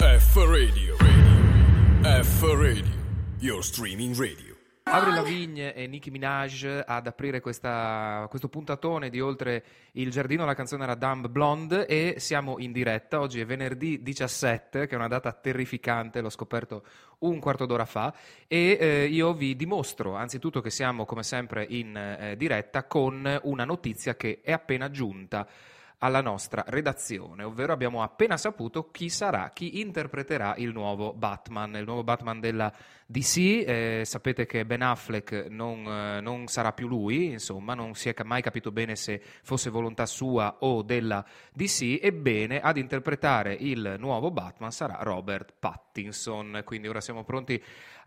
F Radio. radio. F Radio. Your streaming radio. Avril Lavigne e Nicki Minaj ad aprire questa, questo puntatone di Oltre il Giardino, la canzone era Dumb Blonde e siamo in diretta, oggi è venerdì 17, che è una data terrificante, l'ho scoperto un quarto d'ora fa e eh, io vi dimostro anzitutto che siamo come sempre in eh, diretta con una notizia che è appena giunta alla nostra redazione, ovvero abbiamo appena saputo chi sarà, chi interpreterà il nuovo Batman, il nuovo Batman della DC. Eh, sapete che Ben Affleck non, eh, non, sarà più lui, insomma, non si è mai capito bene se fosse volontà sua o della DC. Ebbene, ad interpretare il nuovo Batman sarà Robert Pattinson. Quindi ora siamo pronti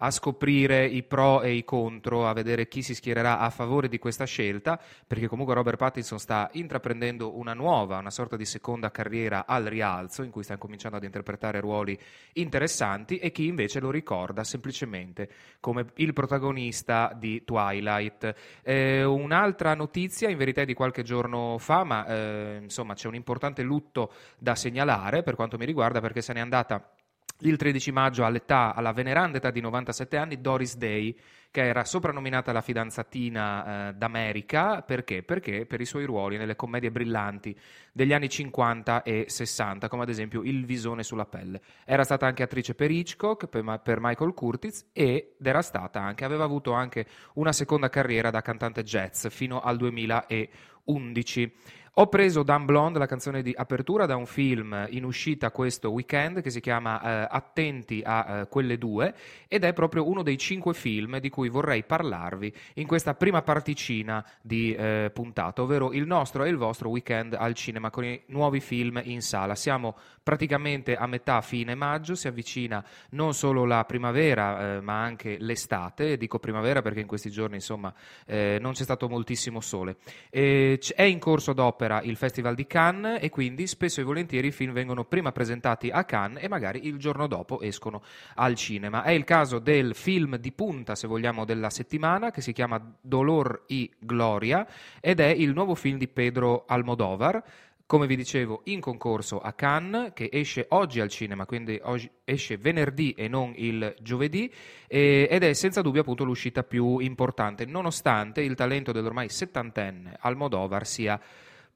a scoprire i pro e i contro, a vedere chi si schiererà a favore di questa scelta, perché comunque Robert Pattinson sta intraprendendo una nuova, una sorta di seconda carriera al rialzo, in cui sta cominciando ad interpretare ruoli interessanti, e chi invece lo ricorda semplicemente come il protagonista di Twilight. Eh, un'altra notizia, in verità, è di qualche giorno fa, ma eh, insomma c'è un importante lutto da segnalare per quanto mi riguarda, perché se n'è andata il 13 maggio all'età, alla veneranda età di 97 anni, Doris Day, che era soprannominata la fidanzatina eh, d'America, perché? Perché per i suoi ruoli nelle commedie brillanti degli anni 50 e 60, come ad esempio Il visone sulla pelle. Era stata anche attrice per Hitchcock, per, per Michael Curtiz ed era stata anche, aveva avuto anche una seconda carriera da cantante jazz fino al 2011. Ho preso Dan Blonde, la canzone di apertura, da un film in uscita questo weekend che si chiama eh, Attenti a eh, quelle due ed è proprio uno dei cinque film di cui vorrei parlarvi in questa prima particina di eh, puntata, ovvero il nostro e il vostro weekend al cinema con i nuovi film in sala. Siamo praticamente a metà fine maggio, si avvicina non solo la primavera eh, ma anche l'estate, dico primavera perché in questi giorni insomma eh, non c'è stato moltissimo sole. è in corso dopo opera il Festival di Cannes e quindi spesso e volentieri i film vengono prima presentati a Cannes e magari il giorno dopo escono al cinema. È il caso del film di punta, se vogliamo, della settimana che si chiama Dolor y Gloria ed è il nuovo film di Pedro Almodovar come vi dicevo, in concorso a Cannes, che esce oggi al cinema, quindi oggi esce venerdì e non il giovedì, eh, ed è senza dubbio appunto l'uscita più importante, nonostante il talento dell'ormai settantenne Almodovar sia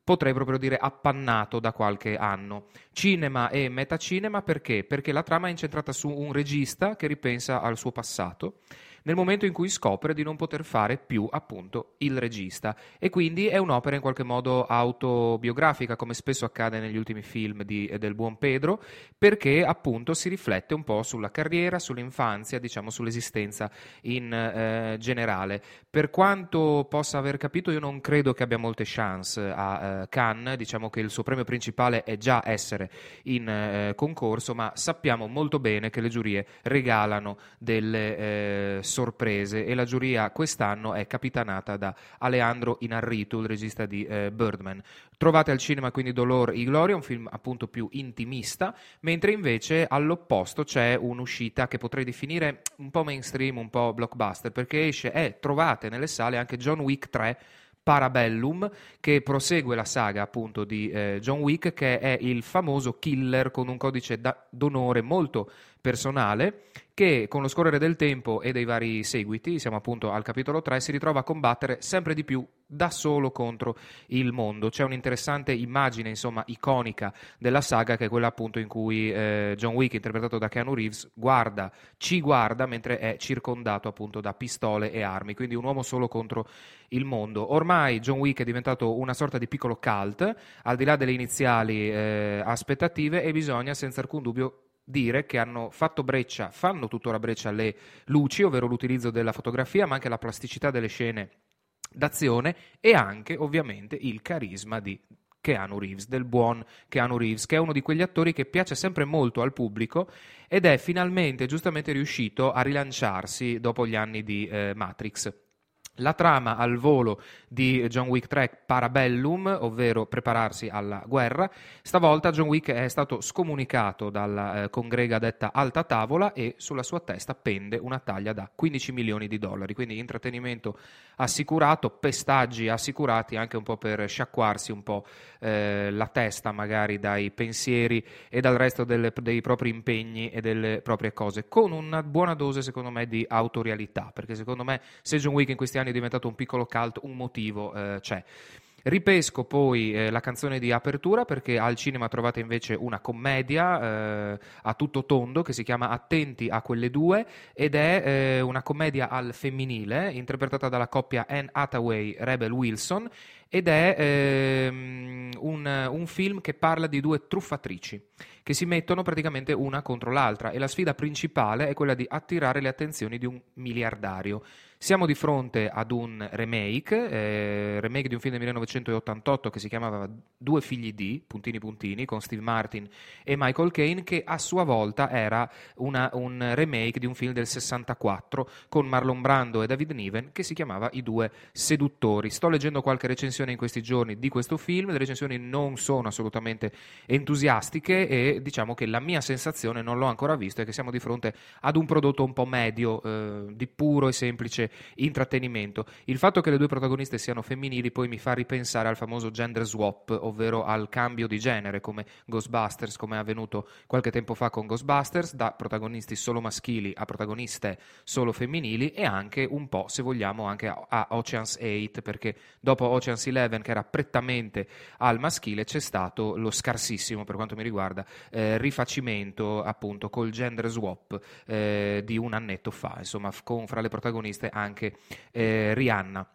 potrei proprio dire appannato da qualche anno. Cinema e metacinema perché? Perché la trama è incentrata su un regista che ripensa al suo passato nel momento in cui scopre di non poter fare più appunto il regista e quindi è un'opera in qualche modo autobiografica come spesso accade negli ultimi film di, del buon Pedro perché appunto si riflette un po' sulla carriera, sull'infanzia, diciamo sull'esistenza in eh, generale. Per quanto possa aver capito io non credo che abbia molte chance a eh, Cannes, diciamo che il suo premio principale è già essere in eh, concorso, ma sappiamo molto bene che le giurie regalano delle eh, sorprese e la giuria quest'anno è capitanata da Alejandro Inarritu, il regista di eh, Birdman. Trovate al cinema quindi Dolor e Gloria, un film appunto più intimista, mentre invece all'opposto c'è un'uscita che potrei definire un po' mainstream, un po' blockbuster, perché esce e trovate nelle sale anche John Wick 3 Parabellum che prosegue la saga appunto di eh, John Wick che è il famoso killer con un codice da- d'onore molto personale che con lo scorrere del tempo e dei vari seguiti, siamo appunto al capitolo 3, si ritrova a combattere sempre di più da solo contro il mondo. C'è un'interessante immagine, insomma, iconica della saga che è quella appunto in cui eh, John Wick, interpretato da Keanu Reeves, guarda, ci guarda mentre è circondato appunto da pistole e armi, quindi un uomo solo contro il mondo. Ormai John Wick è diventato una sorta di piccolo cult, al di là delle iniziali eh, aspettative e bisogna senza alcun dubbio dire che hanno fatto breccia, fanno tuttora breccia le luci, ovvero l'utilizzo della fotografia, ma anche la plasticità delle scene d'azione e anche ovviamente il carisma di Keanu Reeves, del buon Keanu Reeves, che è uno di quegli attori che piace sempre molto al pubblico ed è finalmente giustamente riuscito a rilanciarsi dopo gli anni di eh, Matrix. La trama al volo di John Wick 3 Parabellum, ovvero prepararsi alla guerra. Stavolta John Wick è stato scomunicato dalla eh, congrega detta Alta Tavola e sulla sua testa pende una taglia da 15 milioni di dollari. Quindi intrattenimento assicurato, pestaggi assicurati anche un po' per sciacquarsi un po' eh, la testa magari dai pensieri e dal resto delle, dei propri impegni e delle proprie cose, con una buona dose secondo me di autorialità, perché secondo me se John Wick in questi anni anni è diventato un piccolo cult, un motivo eh, c'è. Ripesco poi eh, la canzone di apertura perché al cinema trovate invece una commedia eh, a tutto tondo che si chiama Attenti a quelle due ed è eh, una commedia al femminile interpretata dalla coppia Anne Hathaway Rebel Wilson ed è ehm, un, un film che parla di due truffatrici che si mettono praticamente una contro l'altra e la sfida principale è quella di attirare le attenzioni di un miliardario. Siamo di fronte ad un remake, eh, remake di un film del 1988 che si chiamava Due figli di, puntini puntini, con Steve Martin e Michael Caine, che a sua volta era una, un remake di un film del 64 con Marlon Brando e David Niven che si chiamava I due seduttori. Sto leggendo qualche recensione in questi giorni di questo film, le recensioni non sono assolutamente entusiastiche e diciamo che la mia sensazione, non l'ho ancora visto, è che siamo di fronte ad un prodotto un po' medio, eh, di puro e semplice intrattenimento. Il fatto che le due protagoniste siano femminili poi mi fa ripensare al famoso gender swap, ovvero al cambio di genere, come Ghostbusters, come è avvenuto qualche tempo fa con Ghostbusters, da protagonisti solo maschili a protagoniste solo femminili e anche un po', se vogliamo, anche a Ocean's 8, perché dopo Ocean's 11, che era prettamente al maschile, c'è stato lo scarsissimo, per quanto mi riguarda, eh, rifacimento appunto col gender swap eh, di un annetto fa, insomma, con fra le protagoniste anche eh, Rihanna.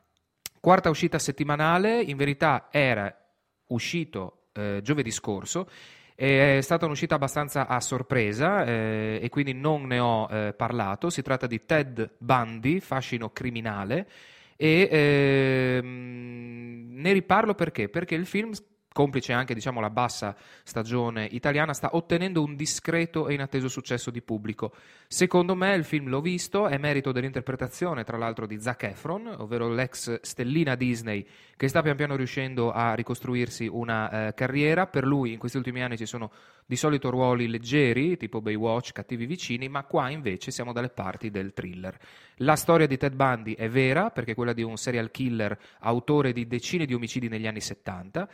Quarta uscita settimanale, in verità era uscito eh, giovedì scorso è stata un'uscita abbastanza a sorpresa eh, e quindi non ne ho eh, parlato. Si tratta di Ted Bundy, fascino criminale, e ehm, ne riparlo perché? Perché il film complice anche diciamo, la bassa stagione italiana, sta ottenendo un discreto e inatteso successo di pubblico. Secondo me il film l'ho visto, è merito dell'interpretazione tra l'altro di Zac Efron, ovvero l'ex stellina Disney che sta pian piano riuscendo a ricostruirsi una eh, carriera. Per lui in questi ultimi anni ci sono di solito ruoli leggeri, tipo Baywatch, cattivi vicini, ma qua invece siamo dalle parti del thriller. La storia di Ted Bundy è vera, perché è quella di un serial killer, autore di decine di omicidi negli anni 70.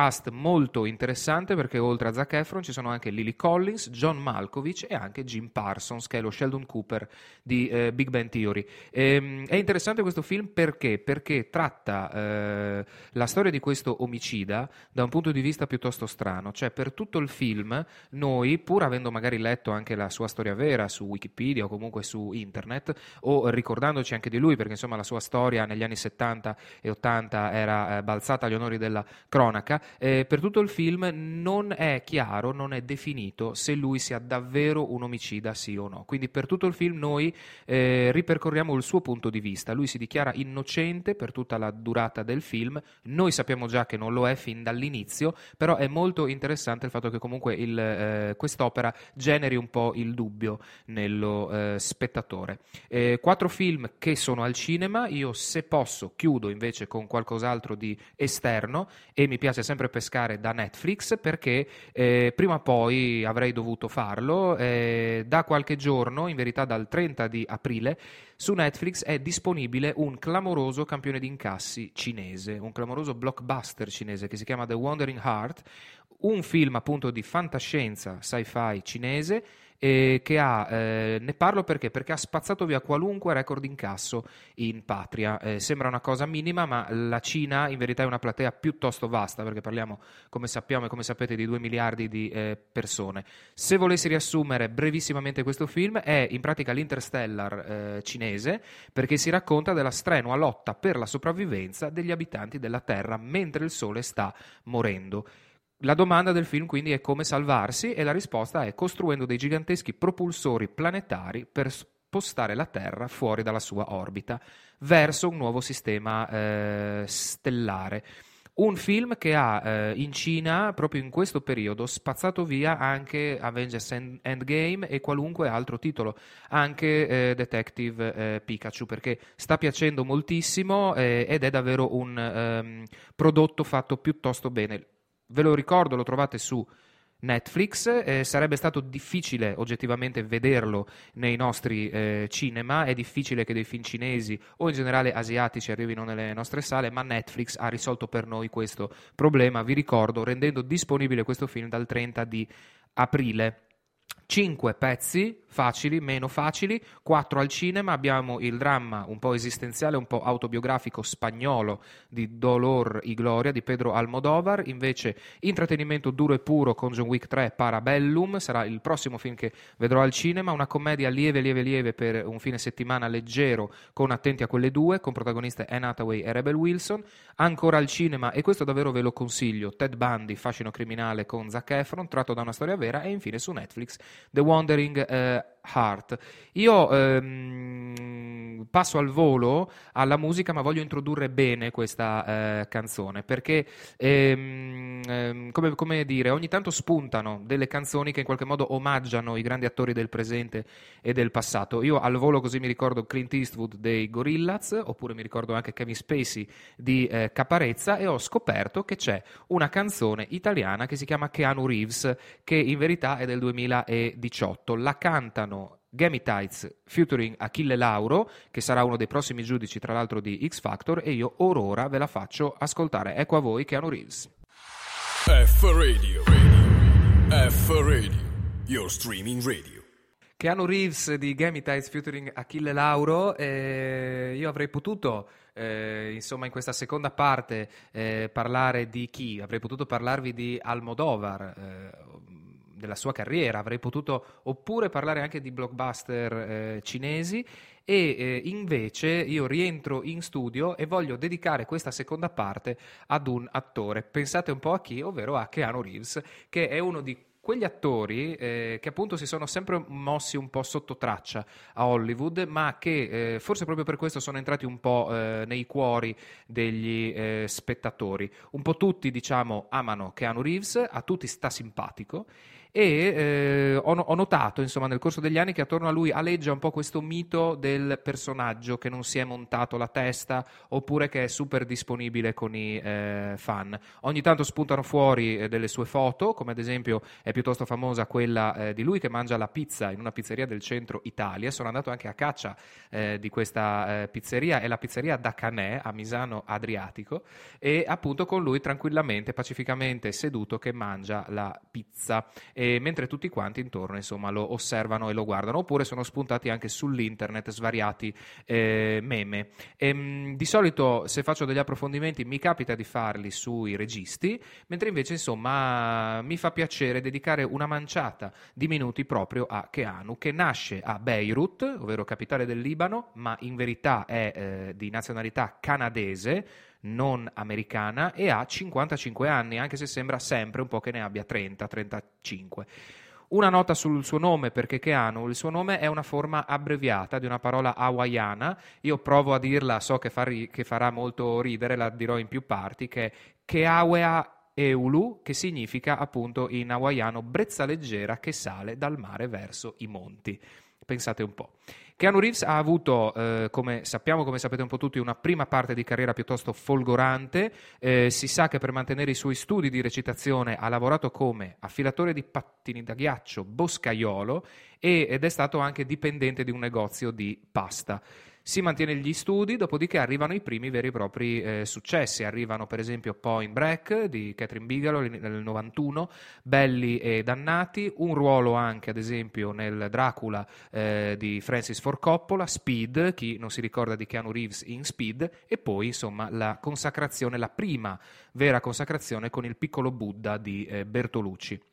Cast molto interessante perché oltre a Zac Efron ci sono anche Lily Collins, John Malkovich e anche Jim Parsons, che è lo Sheldon Cooper di eh, Big Bang Theory. Ehm, è interessante questo film perché? Perché tratta eh, la storia di questo omicida da un punto di vista piuttosto strano, cioè per tutto il film noi, pur avendo magari letto anche la sua storia vera su Wikipedia o comunque su internet, o ricordandoci anche di lui, perché insomma la sua storia negli anni 70 e 80 era eh, balzata agli onori della cronaca, eh, per tutto il film non è chiaro, non è definito se lui sia davvero un omicida sì o no. Quindi per tutto il film noi eh, ripercorriamo il suo punto di vista. Lui si dichiara innocente per tutta la durata del film, noi sappiamo già che non lo è fin dall'inizio, però è molto interessante il fatto che comunque il, eh, quest'opera generi un po' il dubbio nello eh, spettatore. Eh, quattro film che sono al cinema, io se posso chiudo invece con qualcos'altro di esterno e mi piace sempre pescare da Netflix perché eh, prima o poi avrei dovuto farlo. Eh, da qualche giorno, in verità dal 30 di aprile, su Netflix è disponibile un clamoroso campione di incassi cinese, un clamoroso blockbuster cinese che si chiama The Wandering Heart, un film appunto di fantascienza sci-fi cinese eh, che ha, eh, ne parlo perché? Perché ha spazzato via qualunque record incasso in patria. Eh, sembra una cosa minima, ma la Cina in verità è una platea piuttosto vasta, perché parliamo, come sappiamo e come sapete, di 2 miliardi di eh, persone. Se volessi riassumere brevissimamente questo film, è in pratica l'Interstellar eh, cinese, perché si racconta della strenua lotta per la sopravvivenza degli abitanti della Terra mentre il Sole sta morendo. La domanda del film quindi è come salvarsi e la risposta è costruendo dei giganteschi propulsori planetari per spostare la Terra fuori dalla sua orbita verso un nuovo sistema eh, stellare. Un film che ha eh, in Cina, proprio in questo periodo, spazzato via anche Avengers End- Endgame e qualunque altro titolo, anche eh, Detective eh, Pikachu, perché sta piacendo moltissimo eh, ed è davvero un ehm, prodotto fatto piuttosto bene. Ve lo ricordo, lo trovate su Netflix, eh, sarebbe stato difficile oggettivamente vederlo nei nostri eh, cinema, è difficile che dei film cinesi o in generale asiatici arrivino nelle nostre sale, ma Netflix ha risolto per noi questo problema, vi ricordo, rendendo disponibile questo film dal 30 di aprile. Cinque pezzi facili, meno facili, quattro al cinema, abbiamo il dramma un po' esistenziale, un po' autobiografico spagnolo di Dolor y Gloria di Pedro Almodovar, invece intrattenimento duro e puro con John Wick 3 Parabellum, sarà il prossimo film che vedrò al cinema, una commedia lieve lieve lieve per un fine settimana leggero con Attenti a quelle due, con protagoniste Anne Hathaway e Rebel Wilson, ancora al cinema e questo davvero ve lo consiglio, Ted Bundy, fascino criminale con Zac Efron, tratto da una storia vera e infine su Netflix The Wandering eh, that Heart. Io ehm, passo al volo alla musica, ma voglio introdurre bene questa eh, canzone perché, ehm, ehm, come, come, dire, ogni tanto spuntano delle canzoni che in qualche modo omaggiano i grandi attori del presente e del passato. Io al volo così mi ricordo Clint Eastwood dei Gorillaz, oppure mi ricordo anche Kevin Spacey di eh, Caparezza, e ho scoperto che c'è una canzone italiana che si chiama Keanu Reeves, che in verità è del 2018. La cantano Gammy Tights featuring Achille Lauro, che sarà uno dei prossimi giudici tra l'altro di X Factor, e io orora ve la faccio ascoltare. Ecco a voi Keanu Reeves. F Radio, radio. F Radio, your streaming radio. Keanu Reeves di Gammy Tights featuring Achille Lauro, eh, io avrei potuto eh, insomma in questa seconda parte eh, parlare di chi? Avrei potuto parlarvi di Almodovar, eh, della sua carriera, avrei potuto oppure parlare anche di blockbuster eh, cinesi e eh, invece io rientro in studio e voglio dedicare questa seconda parte ad un attore. Pensate un po' a chi, ovvero a Keanu Reeves, che è uno di quegli attori eh, che appunto si sono sempre mossi un po' sotto traccia a Hollywood, ma che eh, forse proprio per questo sono entrati un po' eh, nei cuori degli eh, spettatori. Un po' tutti, diciamo, amano Keanu Reeves, a tutti sta simpatico e eh, ho, ho, notato insomma nel corso degli anni che attorno a lui aleggia un po' questo mito del personaggio che non si è montato la testa oppure che è super disponibile con i eh, fan. Ogni tanto spuntano fuori eh, delle sue foto, come ad esempio è piuttosto famosa quella eh, di lui che mangia la pizza in una pizzeria del centro Italia. Sono andato anche a caccia eh, di questa eh, pizzeria, è la pizzeria da Canè a Misano Adriatico e appunto con lui tranquillamente, pacificamente seduto che mangia la pizza mentre tutti quanti intorno insomma, lo osservano e lo guardano, oppure sono spuntati anche sull'internet svariati eh, meme. E, ehm, di solito se faccio degli approfondimenti mi capita di farli sui registi, mentre invece insomma mi fa piacere dedicare una manciata di minuti proprio a Keanu, che nasce a Beirut, ovvero capitale del Libano, ma in verità è eh, di nazionalità canadese non americana e ha 55 anni, anche se sembra sempre un po' che ne abbia 30-35. Una nota sul suo nome, perché Keanu, il suo nome è una forma abbreviata di una parola hawaiana. Io provo a dirla, so che, far, che farà molto ridere, la dirò in più parti, che è Keawea Eulu, che significa appunto in hawaiano brezza leggera che sale dal mare verso i monti. Pensate un po'. Keanu Reeves ha avuto, eh, come sappiamo, come sapete un po' tutti, una prima parte di carriera piuttosto folgorante. Eh, si sa che per mantenere i suoi studi di recitazione ha lavorato come affilatore di pattini da ghiaccio, boscaiolo ed è stato anche dipendente di un negozio di pasta si mantiene gli studi, dopodiché arrivano i primi veri e propri eh, successi. Arrivano per esempio Point Break di Catherine Bigelow nel 91, Belli e Dannati, un ruolo anche ad esempio nel Dracula eh, di Francis Ford Coppola, Speed, chi non si ricorda di Keanu Reeves in Speed, e poi insomma la consacrazione, la prima vera consacrazione con il piccolo Buddha di eh, Bertolucci.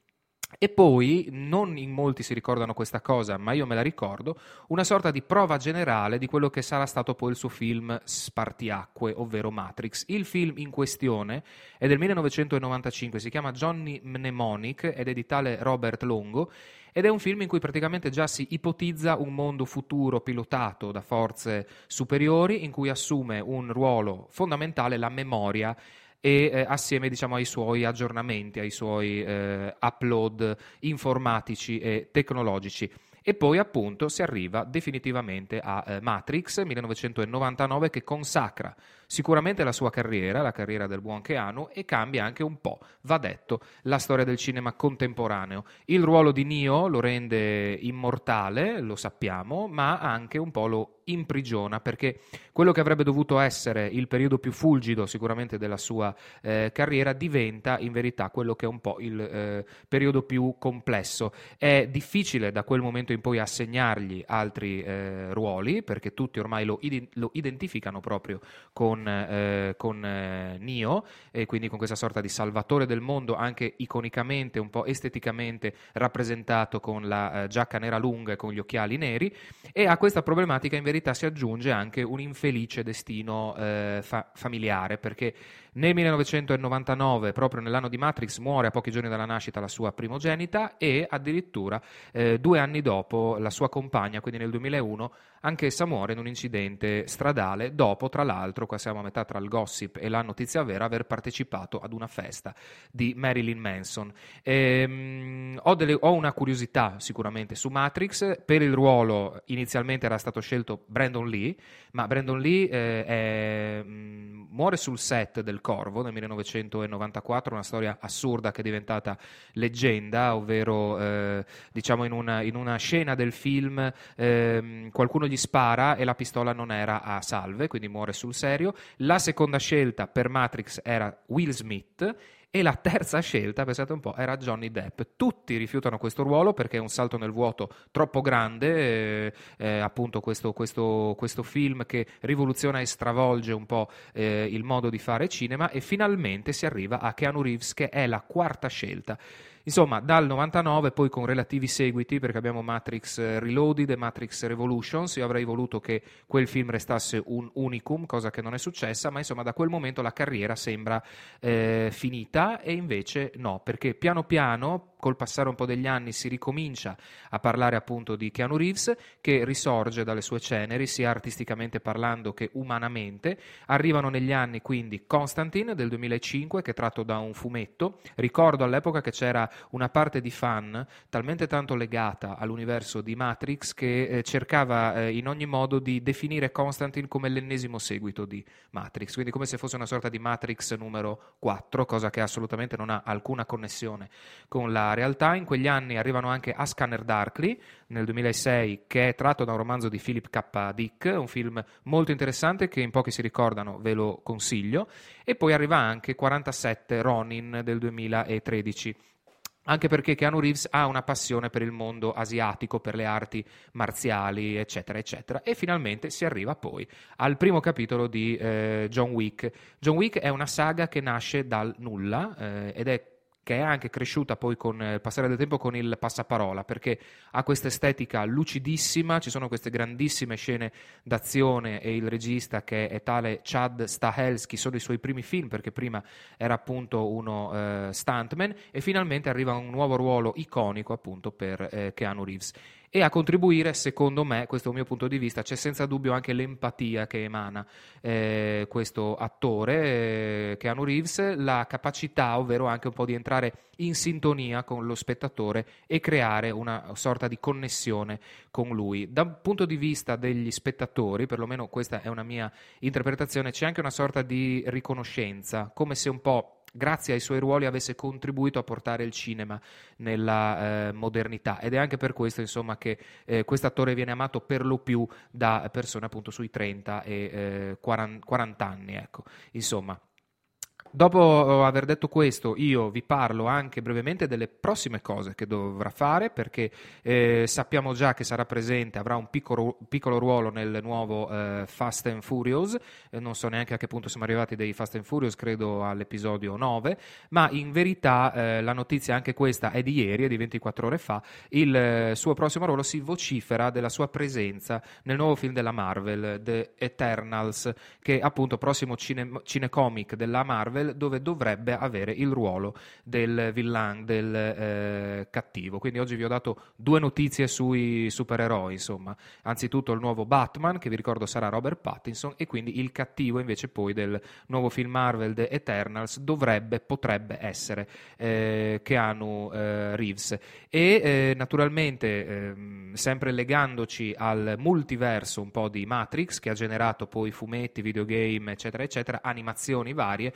E poi, non in molti si ricordano questa cosa, ma io me la ricordo, una sorta di prova generale di quello che sarà stato poi il suo film Spartiacque, ovvero Matrix. Il film in questione è del 1995, si chiama Johnny Mnemonic ed è di tale Robert Longo ed è un film in cui praticamente già si ipotizza un mondo futuro pilotato da forze superiori in cui assume un ruolo fondamentale la memoria e eh, assieme diciamo, ai suoi aggiornamenti, ai suoi eh, upload informatici e tecnologici. E poi appunto si arriva definitivamente a eh, Matrix 1999 che consacra sicuramente la sua carriera, la carriera del buon Keanu, e cambia anche un po', va detto, la storia del cinema contemporaneo. Il ruolo di Neo lo rende immortale, lo sappiamo, ma anche un po' lo imprigiona perché quello che avrebbe dovuto essere il periodo più fulgido sicuramente della sua eh, carriera diventa in verità quello che è un po' il eh, periodo più complesso. È difficile da quel momento in poi assegnargli altri eh, ruoli perché tutti ormai lo, id- lo identificano proprio con con, eh, con eh, Nio e quindi con questa sorta di salvatore del mondo anche iconicamente, un po' esteticamente rappresentato con la eh, giacca nera lunga e con gli occhiali neri. E a questa problematica in verità si aggiunge anche un infelice destino eh, fa- familiare perché nel 1999, proprio nell'anno di Matrix, muore a pochi giorni dalla nascita la sua primogenita e addirittura eh, due anni dopo la sua compagna, quindi nel 2001, anch'essa muore in un incidente stradale, dopo tra l'altro, qua siamo a metà tra il gossip e la notizia vera, aver partecipato ad una festa di Marilyn Manson. Ehm, ho, delle, ho una curiosità sicuramente su Matrix, per il ruolo inizialmente era stato scelto Brandon Lee, ma Brandon Lee eh, è, mm, muore sul set del Corvo nel 1994, una storia assurda che è diventata leggenda, ovvero eh, diciamo in una, in una, scena del film eh, qualcuno gli spara e la pistola non era a salve, quindi muore sul serio. La seconda scelta per Matrix era Will Smith e la terza scelta, pensate un po', era Johnny Depp. Tutti rifiutano questo ruolo perché è un salto nel vuoto troppo grande, eh, eh, appunto questo, questo, questo, film che rivoluziona e stravolge un po' eh, il modo di fare cinema e finalmente si arriva a Keanu Reeves che è la quarta scelta. Insomma, dal 99 poi con relativi seguiti, perché abbiamo Matrix eh, Reloaded e Matrix Revolutions, io avrei voluto che quel film restasse un unicum, cosa che non è successa, ma insomma da quel momento la carriera sembra eh, finita e invece no, perché piano piano col passare un po' degli anni si ricomincia a parlare appunto di Keanu Reeves che risorge dalle sue ceneri sia artisticamente parlando che umanamente. Arrivano negli anni quindi Constantine del 2005 che è tratto da un fumetto. Ricordo all'epoca che c'era una parte di fan talmente tanto legata all'universo di Matrix che eh, cercava eh, in ogni modo di definire Constantine come l'ennesimo seguito di Matrix, quindi come se fosse una sorta di Matrix numero 4, cosa che assolutamente non ha alcuna connessione con la realtà. In quegli anni arrivano anche A Scanner Darkly nel 2006, che è tratto da un romanzo di Philip K. Dick, un film molto interessante che in pochi si ricordano, ve lo consiglio. E poi arriva anche 47 Ronin del 2013 anche perché Keanu Reeves ha una passione per il mondo asiatico, per le arti marziali, eccetera, eccetera. E finalmente si arriva poi al primo capitolo di eh, John Wick. John Wick è una saga che nasce dal nulla eh, ed è che è anche cresciuta poi con il passare del tempo con il passaparola, perché ha questa estetica lucidissima, ci sono queste grandissime scene d'azione e il regista che è tale Chad Stahelski, sono i suoi primi film, perché prima era appunto uno uh, stuntman, e finalmente arriva un nuovo ruolo iconico appunto per uh, Keanu Reeves e a contribuire, secondo me, questo è il mio punto di vista, c'è senza dubbio anche l'empatia che emana eh, questo attore, eh, Keanu Reeves, la capacità, ovvero anche un po' di entrare in sintonia con lo spettatore e creare una sorta di connessione con lui. Da un punto di vista degli spettatori, perlomeno questa è una mia interpretazione, c'è anche una sorta di riconoscenza, come se un po' grazie ai suoi ruoli avesse contribuito a portare il cinema nella eh, modernità. Ed è anche per questo insomma che eh, questo attore viene amato per lo più da persone appunto sui 30 e eh, 40, 40 anni ecco. Insomma Dopo aver detto questo, io vi parlo anche brevemente delle prossime cose che dovrà fare, perché eh, sappiamo già che sarà presente, avrà un piccolo, piccolo ruolo nel nuovo eh, Fast and Furious, eh, non so neanche a che punto siamo arrivati dei Fast and Furious, credo all'episodio 9, ma in verità eh, la notizia anche questa è di ieri, è di 24 ore fa, il eh, suo prossimo ruolo si vocifera della sua presenza nel nuovo film della Marvel, The Eternals, che appunto prossimo cine- cinecomic della Marvel, Marvel dove dovrebbe avere il ruolo del villain, del eh, cattivo. Quindi oggi vi ho dato due notizie sui supereroi, insomma. Anzitutto il nuovo Batman, che vi ricordo sarà Robert Pattinson, e quindi il cattivo invece poi del nuovo film Marvel The Eternals dovrebbe, potrebbe essere eh, Keanu eh, Reeves. E eh, naturalmente, ehm, sempre legandoci al multiverso un po' di Matrix, che ha generato poi fumetti, videogame, eccetera, eccetera, animazioni varie,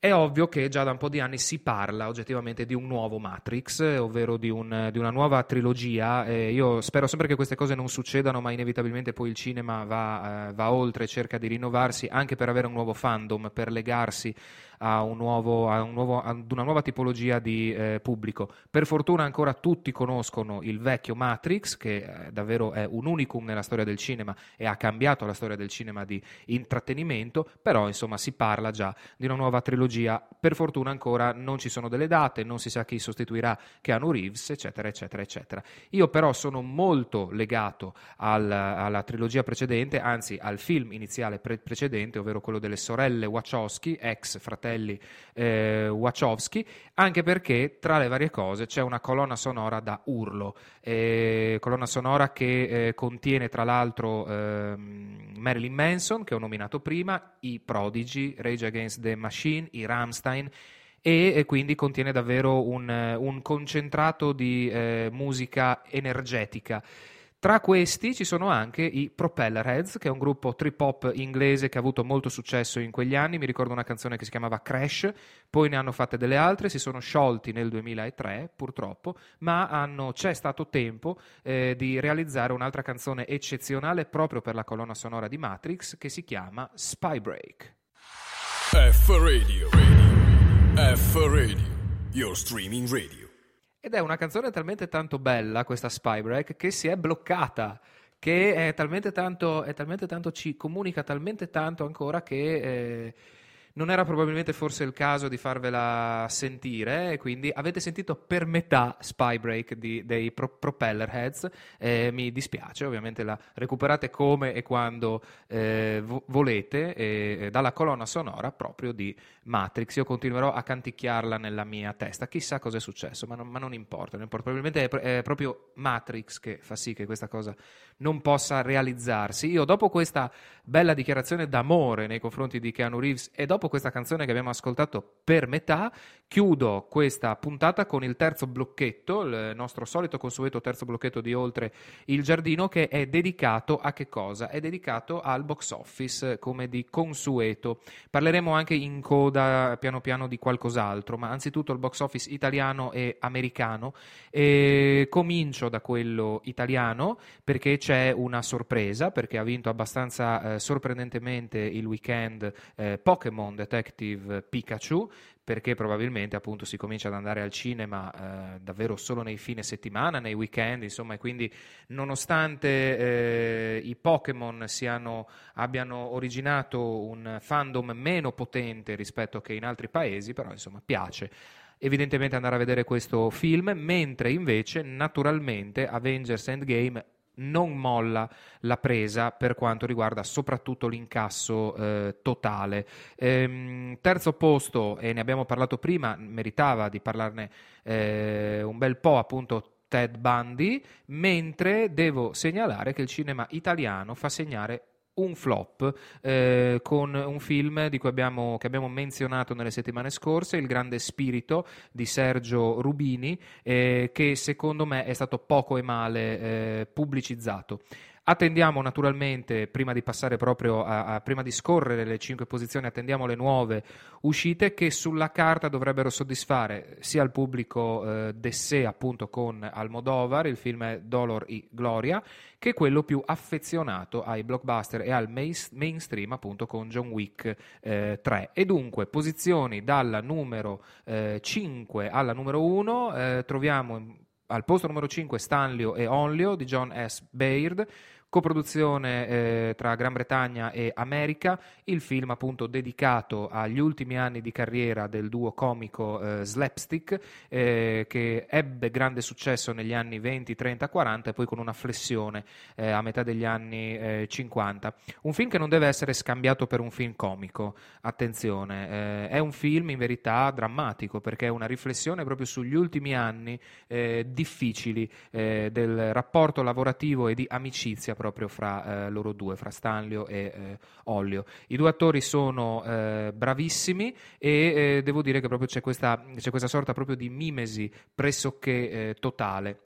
è ovvio che già da un po' di anni si parla oggettivamente di un nuovo Matrix, ovvero di, un, di una nuova trilogia. Eh, io spero sempre che queste cose non succedano, ma inevitabilmente poi il cinema va, eh, va oltre, cerca di rinnovarsi anche per avere un nuovo fandom, per legarsi a, un nuovo, a un nuovo, ad una nuova tipologia di eh, pubblico. Per fortuna ancora tutti conoscono il vecchio Matrix, che eh, davvero è un unicum nella storia del cinema e ha cambiato la storia del cinema di intrattenimento, però insomma si parla già di una nuova trilogia. Per fortuna ancora non ci sono delle date, non si sa chi sostituirà Keanu Reeves, eccetera, eccetera, eccetera. Io però sono molto legato al, alla trilogia precedente, anzi al film iniziale pre- precedente, ovvero quello delle sorelle Wachowski, ex fratelli fratelli eh, Wachowski, anche perché tra le varie cose c'è una colonna sonora da urlo, eh, colonna sonora che eh, contiene tra l'altro ehm, Marilyn Manson, che ho nominato prima, i Prodigy, Rage Against the Machine, i Ramstein, e, quindi contiene davvero un, un concentrato di eh, musica energetica. Tra questi ci sono anche i Propellerheads, che è un gruppo trip hop inglese che ha avuto molto successo in quegli anni. Mi ricordo una canzone che si chiamava Crash, poi ne hanno fatte delle altre, si sono sciolti nel 2003 purtroppo, ma hanno, c'è stato tempo eh, di realizzare un'altra canzone eccezionale proprio per la colonna sonora di Matrix che si chiama Spybreak. F Radio, radio. F Radio, your streaming radio. Ed è una canzone talmente tanto bella, questa Spybreak, che si è bloccata, che è talmente tanto, è talmente tanto ci comunica talmente tanto ancora che... Eh, non era probabilmente forse il caso di farvela sentire, quindi avete sentito per metà Spybreak di, dei pro- Propeller Heads, eh, mi dispiace, ovviamente la recuperate come e quando eh, vo- volete, dalla colonna sonora proprio di Matrix, io continuerò a canticchiarla nella mia testa, chissà cosa è successo, ma non, ma non importa, non importa, probabilmente è, è proprio Matrix che fa sì che questa cosa non possa realizzarsi. Io dopo questa bella dichiarazione d'amore nei confronti di Keanu Reeves e dopo questa canzone che abbiamo ascoltato per metà, chiudo questa puntata con il terzo blocchetto, il nostro solito consueto terzo blocchetto di Oltre il Giardino che è dedicato a che cosa? È dedicato al box office come di consueto. Parleremo anche in coda piano piano di qualcos'altro, ma anzitutto il box office italiano e americano. E comincio da quello italiano perché c'è una sorpresa, perché ha vinto abbastanza eh, sorprendentemente il weekend eh, Pokémon Detective Pikachu, perché probabilmente appunto si comincia ad andare al cinema eh, davvero solo nei fine settimana, nei weekend, insomma, e quindi nonostante eh, i Pokémon abbiano originato un fandom meno potente rispetto che in altri paesi, però insomma piace evidentemente andare a vedere questo film, mentre invece naturalmente Avengers Endgame non molla la presa per quanto riguarda soprattutto l'incasso eh, totale. Ehm, terzo posto, e ne abbiamo parlato prima, meritava di parlarne eh, un bel po' appunto Ted Bundy, mentre devo segnalare che il cinema italiano fa segnare un flop eh, con un film abbiamo, che abbiamo menzionato nelle settimane scorse, Il grande spirito di Sergio Rubini, eh, che secondo me è stato poco e male eh, pubblicizzato. Attendiamo naturalmente, prima di passare proprio a, a, prima di scorrere le cinque posizioni, attendiamo le nuove uscite che sulla carta dovrebbero soddisfare sia il pubblico eh, d'essè appunto con Almodovar, il film Dolor e Gloria, che quello più affezionato ai blockbuster e al mainstream appunto con John Wick eh, 3. E dunque posizioni dalla numero eh, 5 alla numero 1 eh, troviamo al posto numero 5 Stanlio e Onlio di John S. Baird, coproduzione eh, tra Gran Bretagna e America, il film appunto dedicato agli ultimi anni di carriera del duo comico eh, Slapstick eh, che ebbe grande successo negli anni 20, 30, 40 e poi con una flessione eh, a metà degli anni 50. Eh, un film che non deve essere scambiato per un film comico, attenzione, eh, è un film in verità drammatico perché è una riflessione proprio sugli ultimi anni difficili del rapporto lavorativo e di amicizia proprio fra eh, loro due, fra Stanlio e eh, Ollio. I due attori sono eh, bravissimi e eh, devo dire che proprio c'è questa, c'è questa sorta proprio di mimesi pressoché eh, totale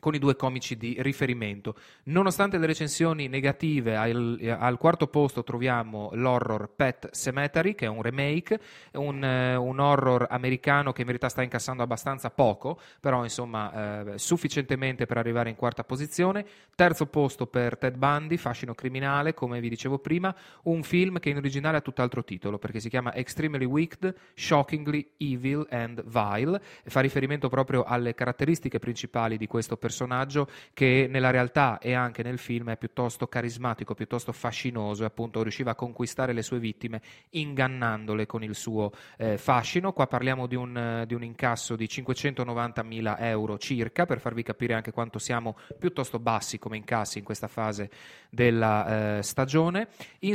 con i due comici di riferimento. Nonostante le recensioni negative, al, al, quarto posto troviamo l'horror Pet Cemetery, che è un remake, un, eh, un, horror americano che in verità sta incassando abbastanza poco, però insomma eh, sufficientemente per arrivare in quarta posizione. Terzo posto per Ted Bundy, Fascino criminale, come vi dicevo prima, un film che in originale ha tutt'altro titolo, perché si chiama Extremely Wicked, Shockingly Evil and Vile, fa riferimento proprio alle caratteristiche principali di questo personaggio personaggio che nella realtà e anche nel film è piuttosto carismatico, piuttosto fascinoso e appunto riusciva a conquistare le sue vittime ingannandole con il suo eh, fascino. Qua parliamo di un, di un incasso di 590.000 euro circa per farvi capire anche quanto siamo piuttosto bassi come incassi in questa fase della eh, stagione.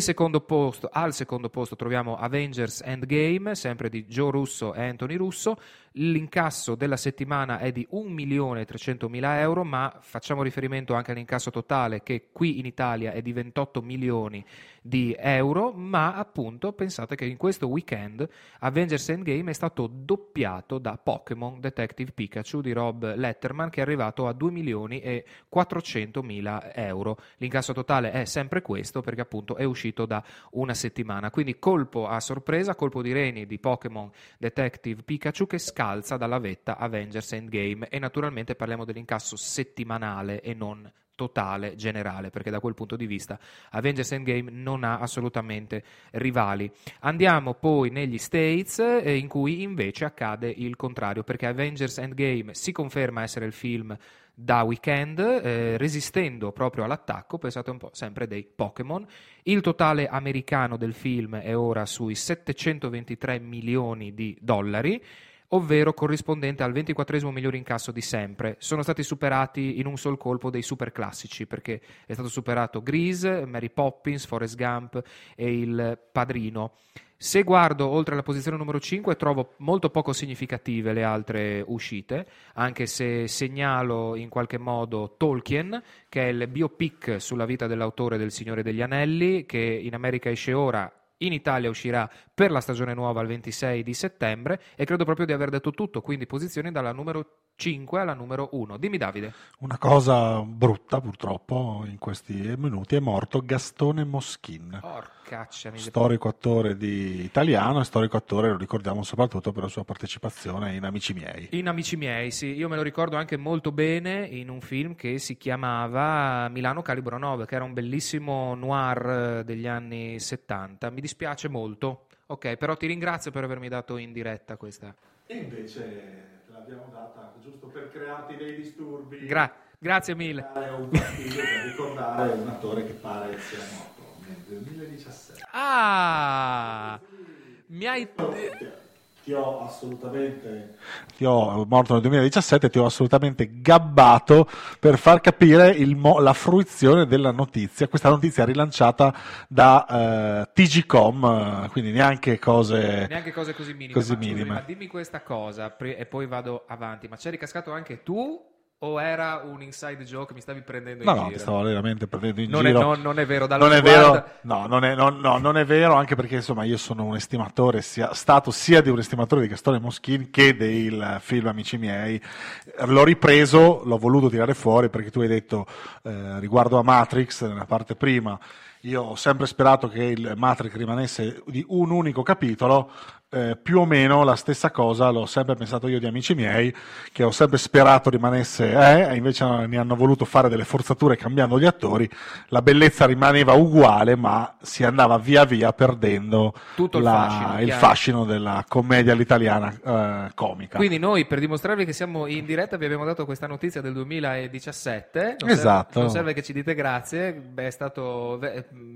Secondo posto, al secondo posto troviamo Avengers Endgame, sempre di Joe Russo e Anthony Russo. L'incasso della settimana è di 1.300.000 euro, ma facciamo riferimento anche all'incasso totale che qui in Italia è di 28 milioni di euro, ma appunto pensate che in questo weekend Avengers Endgame è stato doppiato da Pokémon Detective Pikachu di Rob Letterman che è arrivato a 2 milioni e 400 mila euro. L'incasso totale è sempre questo perché appunto è uscito da una settimana. Quindi colpo a sorpresa, colpo di reni di Pokémon Detective Pikachu che scalza dalla vetta Avengers Endgame e naturalmente parliamo dell'incasso settimanale e non totale, generale, perché da quel punto di vista Avengers Endgame non ha assolutamente rivali. Andiamo poi negli States eh, in cui invece accade il contrario, perché Avengers Endgame si conferma essere il film da weekend, eh, resistendo proprio all'attacco, pensate un po', sempre dei Pokémon. Il totale americano del film è ora sui 723 milioni di dollari ovvero corrispondente al 24 miglior incasso di sempre. Sono stati superati in un sol colpo dei super classici, perché è stato superato Grease, Mary Poppins, Forrest Gump e Il Padrino. Se guardo oltre la posizione numero 5 trovo molto poco significative le altre uscite, anche se segnalo in qualche modo Tolkien, che è il biopic sulla vita dell'autore del Signore degli Anelli, che in America esce ora in Italia uscirà per la stagione nuova il 26 di settembre e credo proprio di aver detto tutto, quindi posizioni dalla numero 5 alla numero 1. Dimmi Davide. Una cosa brutta purtroppo in questi minuti è morto Gastone Moschin. Porcaccia, storico attore di italiano e storico attore lo ricordiamo soprattutto per la sua partecipazione in Amici miei. In Amici miei, sì, io me lo ricordo anche molto bene in un film che si chiamava Milano Calibro 9, che era un bellissimo noir eh, degli anni 70. Mi dispiace molto. Ok, però ti ringrazio per avermi dato in diretta questa. E invece l'abbiamo data giusto per crearti dei disturbi. Gra- grazie mille. Un per ricordare un attore che pare sia morto nel 2017. Ah! Mi hai ti ho assolutamente ti ho morto nel 2017 ti ho assolutamente gabbato per far capire mo, la fruizione della notizia questa notizia rilanciata da uh, TGcom quindi neanche cose neanche cose così minime, così ma, minime. Scusami, ma dimmi questa cosa pre- e poi vado avanti ma c'eri cascato anche tu o era un inside joke? Mi stavi prendendo in no, giro? No, ti stavo veramente prendendo in non giro. È, no, non è vero, non è vero, no, non è, no, no, non è vero, anche perché insomma io sono un estimatore, sia, stato sia di un estimatore di Gastone Moschini che del film Amici miei. L'ho ripreso, l'ho voluto tirare fuori perché tu hai detto eh, riguardo a Matrix, nella parte prima, io ho sempre sperato che il Matrix rimanesse di un unico capitolo, eh, più o meno la stessa cosa l'ho sempre pensato io di amici miei, che ho sempre sperato rimanesse, eh, e invece ne hanno voluto fare delle forzature cambiando gli attori, la bellezza rimaneva uguale, ma si andava via via perdendo Tutto il, la- fascino, il fascino della commedia all'italiana eh, comica. Quindi noi per dimostrarvi che siamo in diretta vi abbiamo dato questa notizia del 2017. Non Esatto. Serve, non serve che ci dite grazie, beh, è stato,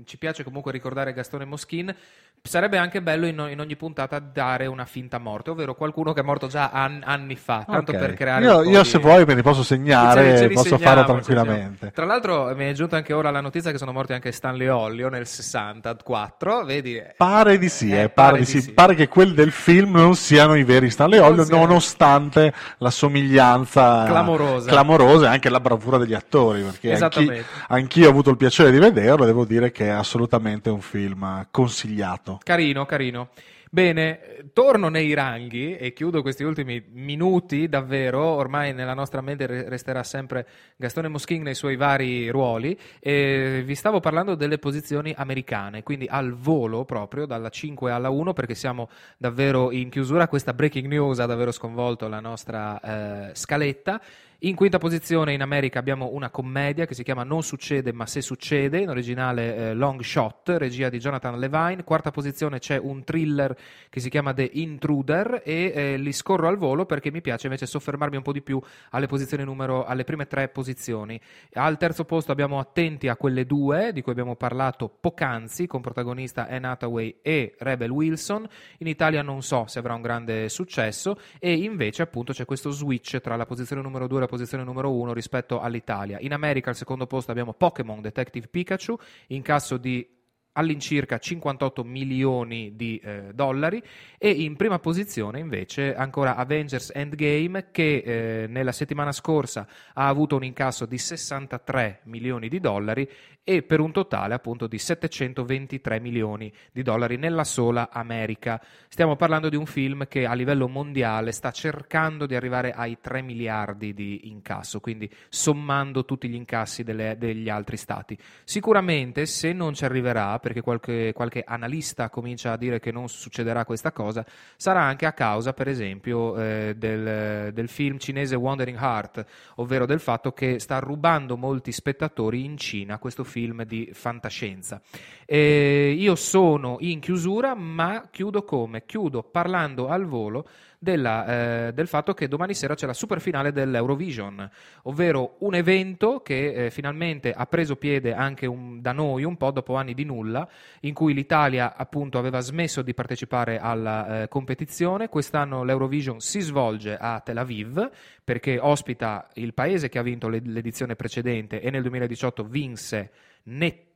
ci piace comunque ricordare Gastone Moschin. Sarebbe anche bello in, in ogni puntata dare una finta morte, ovvero qualcuno che è morto già an- anni fa, tanto Ok. per creare io, io di- se vuoi me li posso Ce- segnare, ce li posso segniamo, farlo ce tranquillamente. Tra l'altro mi è giunta anche ora la notizia che sono morti anche Stanley Ollio nel 64, vedi? Pare di sì, Eh, eh, pare, di sì. pare che quelli del film non siano i veri Stanley Non Olio, siano. nonostante la somiglianza Clamorosa. clamorosa e anche la bravura degli attori. Perché anch'i- Esattamente. anch'io ho avuto il piacere di vederlo e devo dire che è assolutamente un film consigliato. Carino, carino. Bene, torno nei ranghi e chiudo questi ultimi minuti davvero, ormai nella nostra mente re- resterà sempre Gastone Moschin nei suoi vari ruoli e vi stavo parlando delle posizioni americane, quindi al volo proprio dalla 5 alla 1 perché siamo davvero in chiusura, questa breaking news ha davvero sconvolto la nostra eh, scaletta. In quinta posizione in America abbiamo una commedia che si chiama Non succede ma se succede, in originale eh, Long Shot, regia di Jonathan Levine. Quarta posizione c'è un thriller che si chiama The Intruder e eh, li scorro al volo perché mi piace invece soffermarmi un po' di più alle posizioni numero, alle prime tre posizioni. Al terzo posto abbiamo Attenti a quelle due di cui abbiamo parlato poc'anzi con protagonista Anne Hathaway e Rebel Wilson. In Italia non so se avrà un grande successo e invece appunto c'è questo switch tra la posizione numero 2 e la posizione numero 1 rispetto all'Italia. In America al secondo posto abbiamo Pokémon Detective Pikachu, incasso di all'incirca 58 milioni di eh, dollari e in prima posizione invece ancora Avengers Endgame che eh, nella settimana scorsa ha avuto un incasso di 63 milioni di dollari e per un totale appunto di 723 milioni di dollari nella sola America. Stiamo parlando di un film che a livello mondiale sta cercando di arrivare ai 3 miliardi di incasso, quindi sommando tutti gli incassi delle- degli altri stati. Sicuramente se non ci arriverà, perché qualche, qualche analista comincia a dire che non succederà questa cosa, sarà anche a causa, per esempio, eh, del, del film cinese Wandering Heart, ovvero del fatto che sta rubando molti spettatori in Cina questo film di fantascienza. Eh, io sono in chiusura, ma chiudo come? Chiudo parlando al volo della, eh, del fatto che domani sera c'è la super finale dell'Eurovision, ovvero un evento che eh, finalmente ha preso piede anche un- da noi un po' dopo anni di nulla, in cui l'Italia appunto aveva smesso di partecipare alla eh, competizione. Quest'anno l'Eurovision si svolge a Tel Aviv perché ospita il paese che ha vinto l'ed- l'edizione precedente e nel 2018 vinse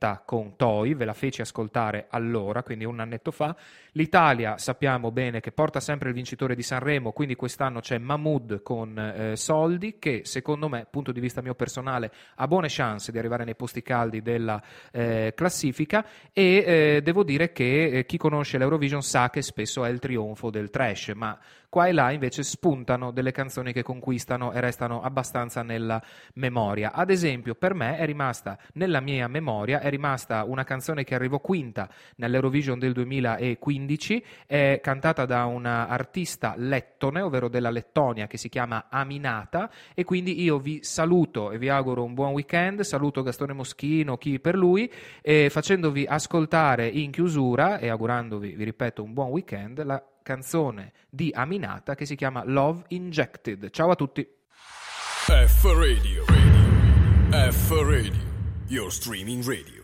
netta con Toi, ve la feci ascoltare allora, quindi un annetto fa. L'Italia sappiamo bene che porta sempre il vincitore di Sanremo, quindi quest'anno c'è Mahmood con eh, Soldi, che secondo me, punto di vista mio personale, ha buone chance di arrivare nei posti caldi della eh, classifica e eh, devo dire che eh, chi conosce l'Eurovision sa che spesso è il trionfo del trash, ma qua e là invece spuntano delle canzoni che conquistano e restano abbastanza nella memoria. Ad esempio, per me è rimasta nella mia memoria è rimasta una canzone che arrivò quinta nell'Eurovision del 2015, è cantata da una artista lettone, ovvero della Lettonia, che si chiama Aminata e quindi io vi saluto e vi auguro un buon weekend, saluto Gastone Moschino, chi per lui, e facendovi ascoltare in chiusura e augurandovi, vi ripeto, un buon weekend, la canzone di Aminata che si chiama Love Injected. Ciao a tutti. F Radio. Radio. F Radio. Your streaming radio.